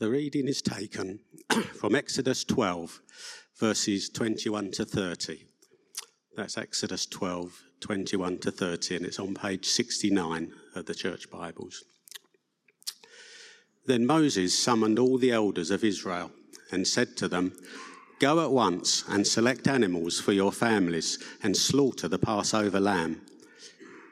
The reading is taken from Exodus 12, verses 21 to 30. That's Exodus 12, 21 to 30, and it's on page 69 of the Church Bibles. Then Moses summoned all the elders of Israel and said to them, Go at once and select animals for your families and slaughter the Passover lamb.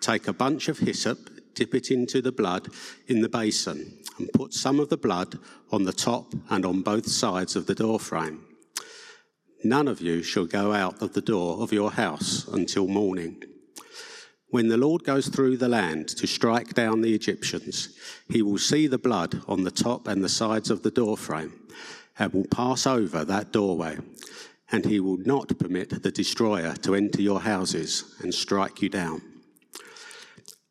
Take a bunch of hyssop, dip it into the blood in the basin and put some of the blood on the top and on both sides of the doorframe. None of you shall go out of the door of your house until morning. When the Lord goes through the land to strike down the Egyptians, he will see the blood on the top and the sides of the doorframe and will pass over that doorway. And he will not permit the destroyer to enter your houses and strike you down.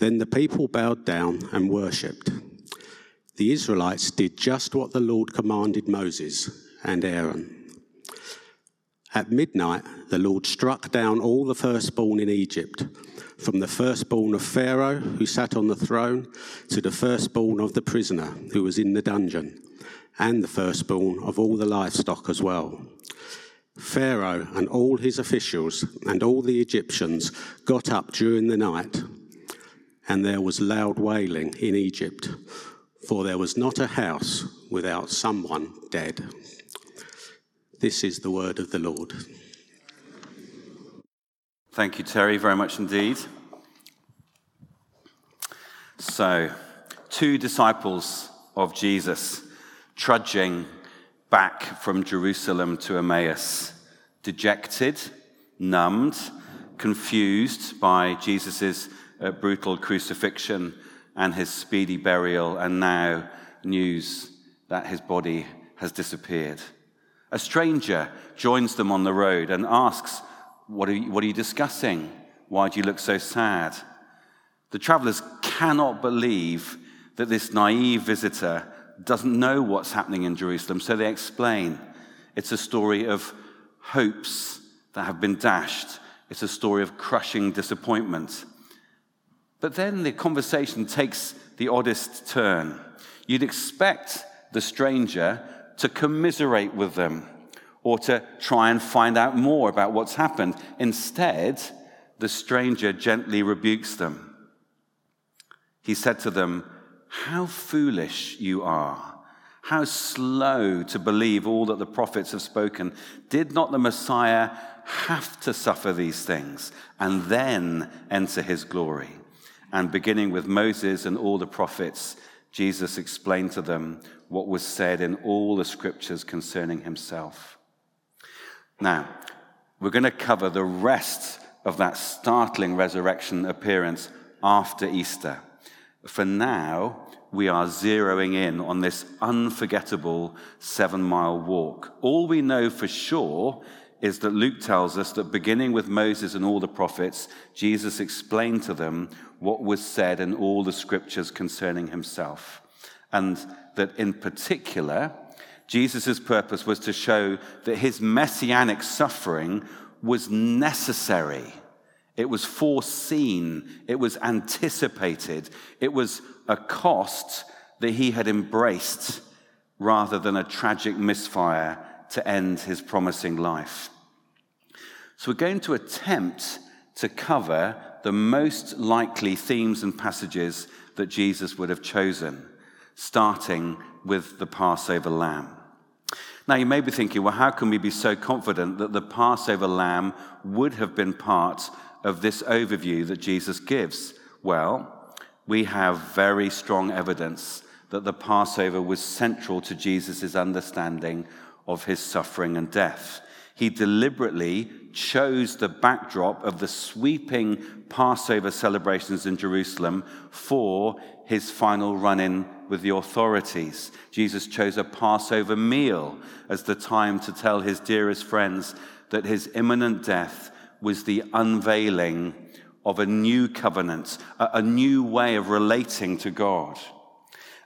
Then the people bowed down and worshipped. The Israelites did just what the Lord commanded Moses and Aaron. At midnight, the Lord struck down all the firstborn in Egypt, from the firstborn of Pharaoh, who sat on the throne, to the firstborn of the prisoner, who was in the dungeon, and the firstborn of all the livestock as well. Pharaoh and all his officials and all the Egyptians got up during the night and there was loud wailing in Egypt, for there was not a house without someone dead. This is the word of the Lord. Thank you, Terry, very much indeed. So, two disciples of Jesus trudging back from Jerusalem to Emmaus, dejected, numbed, confused by Jesus' uh, brutal crucifixion and his speedy burial, and now news that his body has disappeared. A stranger joins them on the road and asks, What are you, what are you discussing? Why do you look so sad? The travelers cannot believe that this naive visitor doesn't know what's happening in Jerusalem, so they explain. It's a story of hopes that have been dashed, it's a story of crushing disappointment. But then the conversation takes the oddest turn. You'd expect the stranger to commiserate with them or to try and find out more about what's happened. Instead, the stranger gently rebukes them. He said to them, How foolish you are! How slow to believe all that the prophets have spoken. Did not the Messiah have to suffer these things and then enter his glory? And beginning with Moses and all the prophets, Jesus explained to them what was said in all the scriptures concerning himself. Now, we're going to cover the rest of that startling resurrection appearance after Easter. For now, we are zeroing in on this unforgettable seven mile walk. All we know for sure is that Luke tells us that beginning with Moses and all the prophets, Jesus explained to them what was said in all the scriptures concerning himself. And that in particular, Jesus' purpose was to show that his messianic suffering was necessary. It was foreseen. It was anticipated. It was a cost that he had embraced rather than a tragic misfire to end his promising life. So we're going to attempt to cover the most likely themes and passages that Jesus would have chosen, starting with the Passover lamb. Now, you may be thinking, well, how can we be so confident that the Passover lamb would have been part of this overview that Jesus gives? Well, we have very strong evidence that the Passover was central to Jesus' understanding of his suffering and death. he deliberately chose the backdrop of the sweeping Passover celebrations in Jerusalem for his final run in with the authorities. Jesus chose a Passover meal as the time to tell his dearest friends that his imminent death was the unveiling of a new covenant, a, new way of relating to God.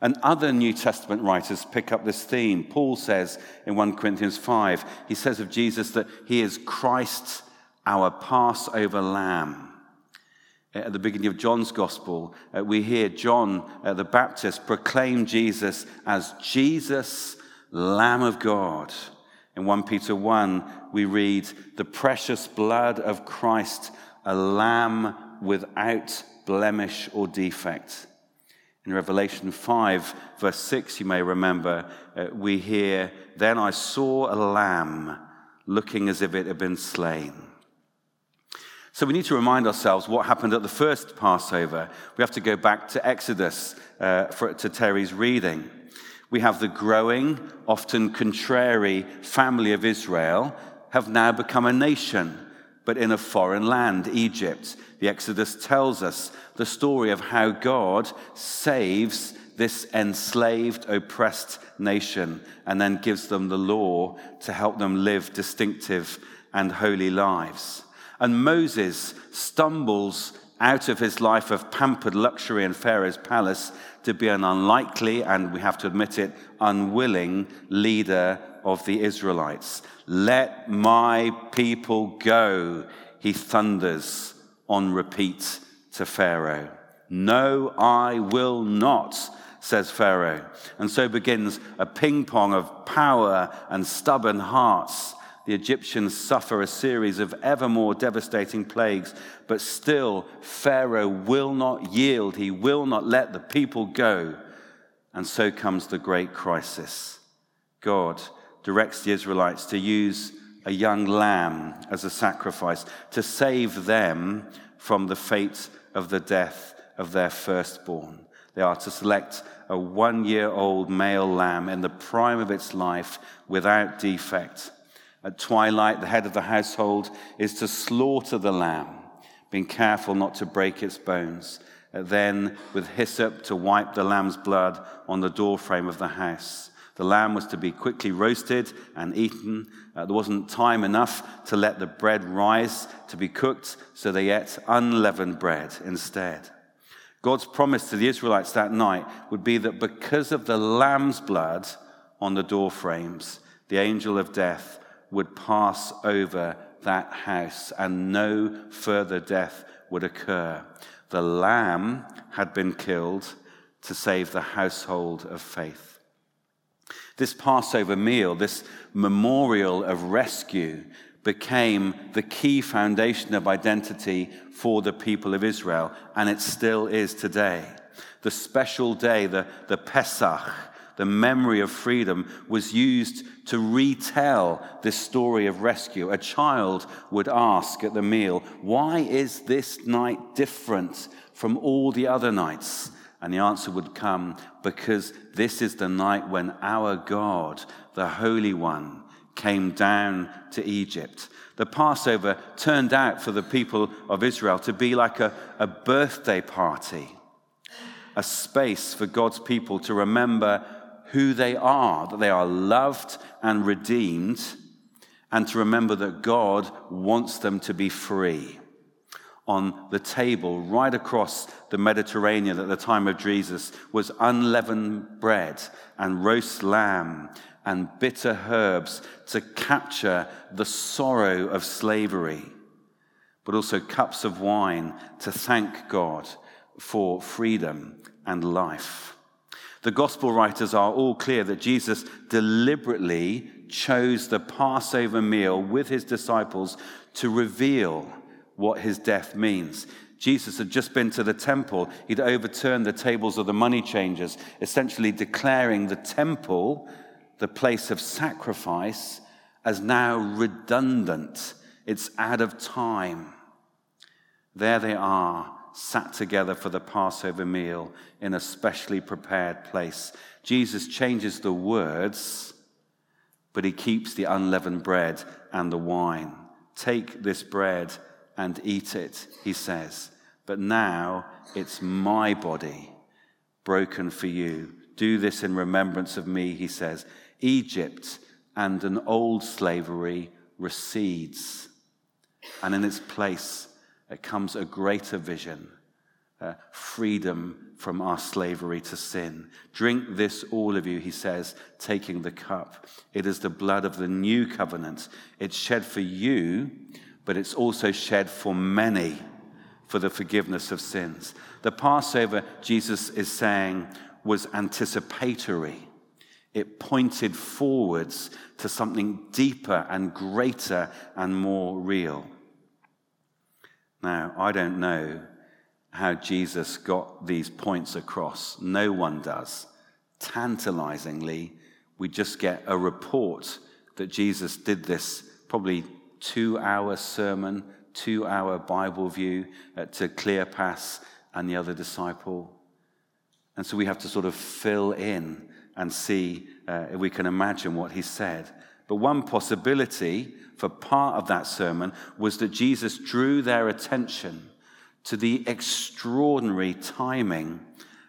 And other New Testament writers pick up this theme. Paul says in 1 Corinthians 5, he says of Jesus that he is Christ, our Passover lamb. At the beginning of John's gospel, uh, we hear John uh, the Baptist proclaim Jesus as Jesus, Lamb of God. In 1 Peter 1, we read, The precious blood of Christ, a lamb without blemish or defect. In Revelation 5, verse 6, you may remember, uh, we hear, Then I saw a lamb looking as if it had been slain. So we need to remind ourselves what happened at the first Passover. We have to go back to Exodus uh, for, to Terry's reading. We have the growing, often contrary family of Israel have now become a nation, but in a foreign land, Egypt. The Exodus tells us the story of how God saves this enslaved, oppressed nation and then gives them the law to help them live distinctive and holy lives. And Moses stumbles out of his life of pampered luxury in Pharaoh's palace to be an unlikely and, we have to admit it, unwilling leader of the Israelites. Let my people go, he thunders on repeat to Pharaoh. No, I will not, says Pharaoh. And so begins a ping pong of power and stubborn hearts. The Egyptians suffer a series of ever more devastating plagues, but still Pharaoh will not yield. He will not let the people go. And so comes the great crisis. God directs the Israelites to use a young lamb as a sacrifice to save them from the fate of the death of their firstborn. They are to select a one year old male lamb in the prime of its life without defect. At twilight, the head of the household is to slaughter the lamb, being careful not to break its bones. Then, with hyssop, to wipe the lamb's blood on the doorframe of the house. The lamb was to be quickly roasted and eaten. Uh, there wasn't time enough to let the bread rise to be cooked, so they ate unleavened bread instead. God's promise to the Israelites that night would be that because of the lamb's blood on the doorframes, the angel of death would pass over that house and no further death would occur. The lamb had been killed to save the household of faith. This Passover meal, this memorial of rescue, became the key foundation of identity for the people of Israel, and it still is today. The special day, the, the Pesach, the memory of freedom, was used to retell this story of rescue. A child would ask at the meal, Why is this night different from all the other nights? And the answer would come because this is the night when our God, the Holy One, came down to Egypt. The Passover turned out for the people of Israel to be like a, a birthday party, a space for God's people to remember who they are, that they are loved and redeemed, and to remember that God wants them to be free on the table right across the Mediterranean at the time of Jesus was unleavened bread and roast lamb and bitter herbs to capture the sorrow of slavery, but also cups of wine to thank God for freedom and life. The gospel writers are all clear that Jesus deliberately chose the Passover meal with his disciples to reveal what his death means. Jesus had just been to the temple. He'd overturned the tables of the money changers, essentially declaring the temple, the place of sacrifice, as now redundant. It's out of time. There they are, sat together for the Passover meal in a specially prepared place. Jesus changes the words but he keeps the unleavened bread and the wine. Take this bread and eat it, he says. But now it's my body broken for you. Do this in remembrance of me, he says. Egypt and an old slavery recedes, and in its place it comes a greater vision uh, freedom from our slavery to sin. Drink this, all of you, he says, taking the cup. It is the blood of the new covenant. It's shed for you, but it's also shed for many for the forgiveness of sins. The Passover, Jesus is saying, was anticipatory. It pointed forwards to something deeper and greater and more real. Now, I don't know how Jesus got these points across. No one does. Tantalizingly, we just get a report that Jesus did this probably two hour sermon, two hour Bible view to Cleopas and the other disciple. And so we have to sort of fill in and see uh, if we can imagine what he said. But one possibility for part of that sermon was that Jesus drew their attention to the extraordinary timing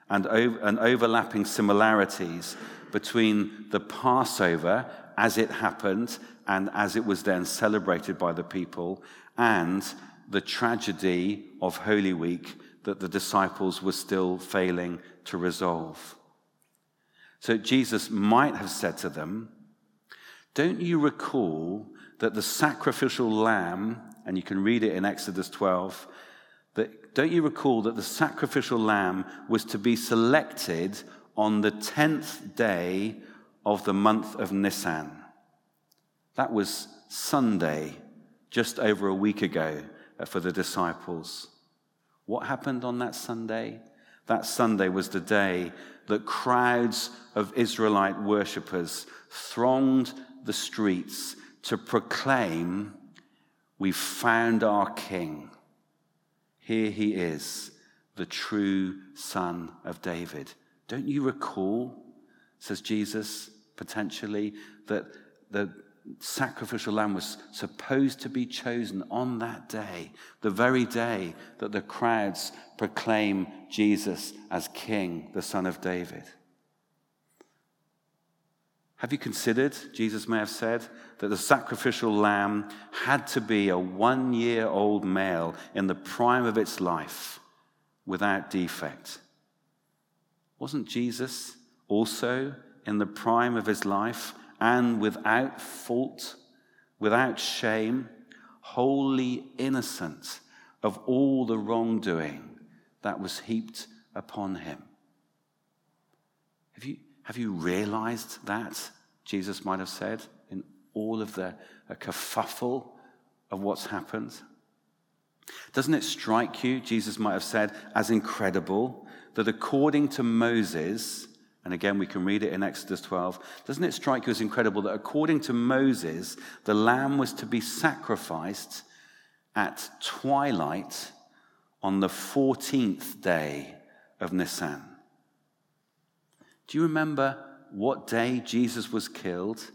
and, and overlapping similarities between the Passover as it happened and as it was then celebrated by the people, and the tragedy of Holy Week that the disciples were still failing to resolve. So Jesus might have said to them, Don't you recall that the sacrificial lamb, and you can read it in Exodus 12, that, don't you recall that the sacrificial lamb was to be selected on the 10th day of the month of Nisan? That was Sunday, just over a week ago uh, for the disciples. What happened on that Sunday? That Sunday was the day that crowds of Israelite worshippers thronged the streets to proclaim, We've found our king. Here he is, the true son of David. Don't you recall, says Jesus, potentially, that the sacrificial lamb was supposed to be chosen on that day, the very day that the crowds proclaim Jesus as king, the son of David? Have you considered, Jesus may have said, that the sacrificial lamb had to be a one year old male in the prime of its life without defect? Wasn't Jesus also in the prime of his life and without fault, without shame, wholly innocent of all the wrongdoing that was heaped upon him? Have you, have you realized that? Jesus might have said in all of the kerfuffle of what's happened. Doesn't it strike you, Jesus might have said, as incredible that according to Moses, and again we can read it in Exodus 12, doesn't it strike you as incredible that according to Moses, the lamb was to be sacrificed at twilight on the 14th day of Nisan? Do you remember what day Jesus was killed?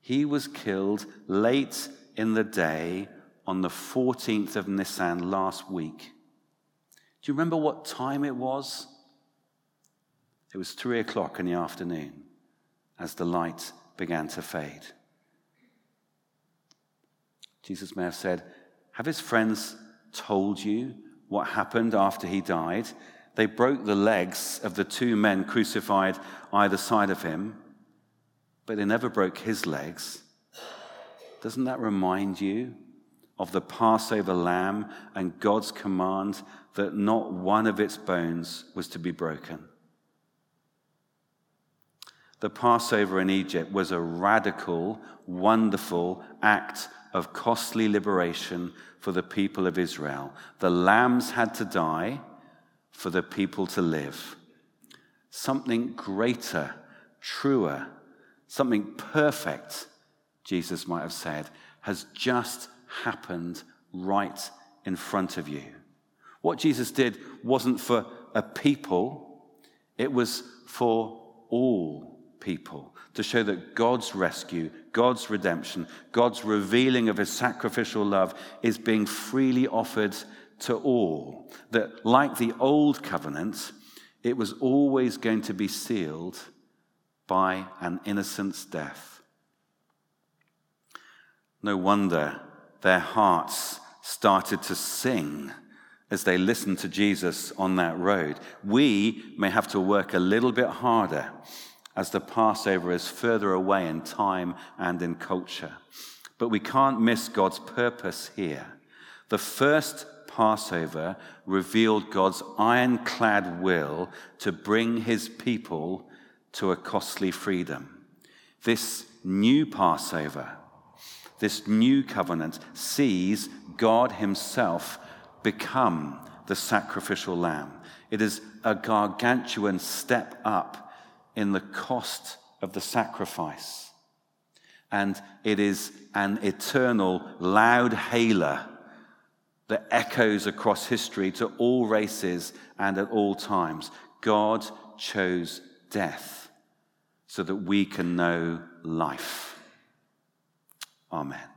He was killed late in the day on the 14th of Nisan last week. Do you remember what time it was? It was three o'clock in the afternoon as the light began to fade. Jesus may have said, Have his friends told you what happened after he died? They broke the legs of the two men crucified either side of him, but they never broke his legs. Doesn't that remind you of the Passover lamb and God's command that not one of its bones was to be broken? The Passover in Egypt was a radical, wonderful act of costly liberation for the people of Israel. The lambs had to die for the people to live. Something greater, truer, something perfect, Jesus might have said, has just happened right in front of you. What Jesus did wasn't for a people, it was for all people, to show that God's rescue, God's redemption, God's revealing of his sacrificial love is being freely offered to all. That, like the old covenant, it was always going to be sealed by an innocent's death. No wonder their hearts started to sing as they listened to Jesus on that road. We may have to work a little bit harder as the Passover is further away in time and in culture. But we can't miss God's purpose here. The first Passover revealed God's ironclad will to bring his people to a costly freedom. This new Passover, this new covenant, sees God himself become the sacrificial lamb. It is a gargantuan step up in the cost of the sacrifice. And it is an eternal loud hailer that echoes across history to all races and at all times. God chose death so that we can know life. Amen.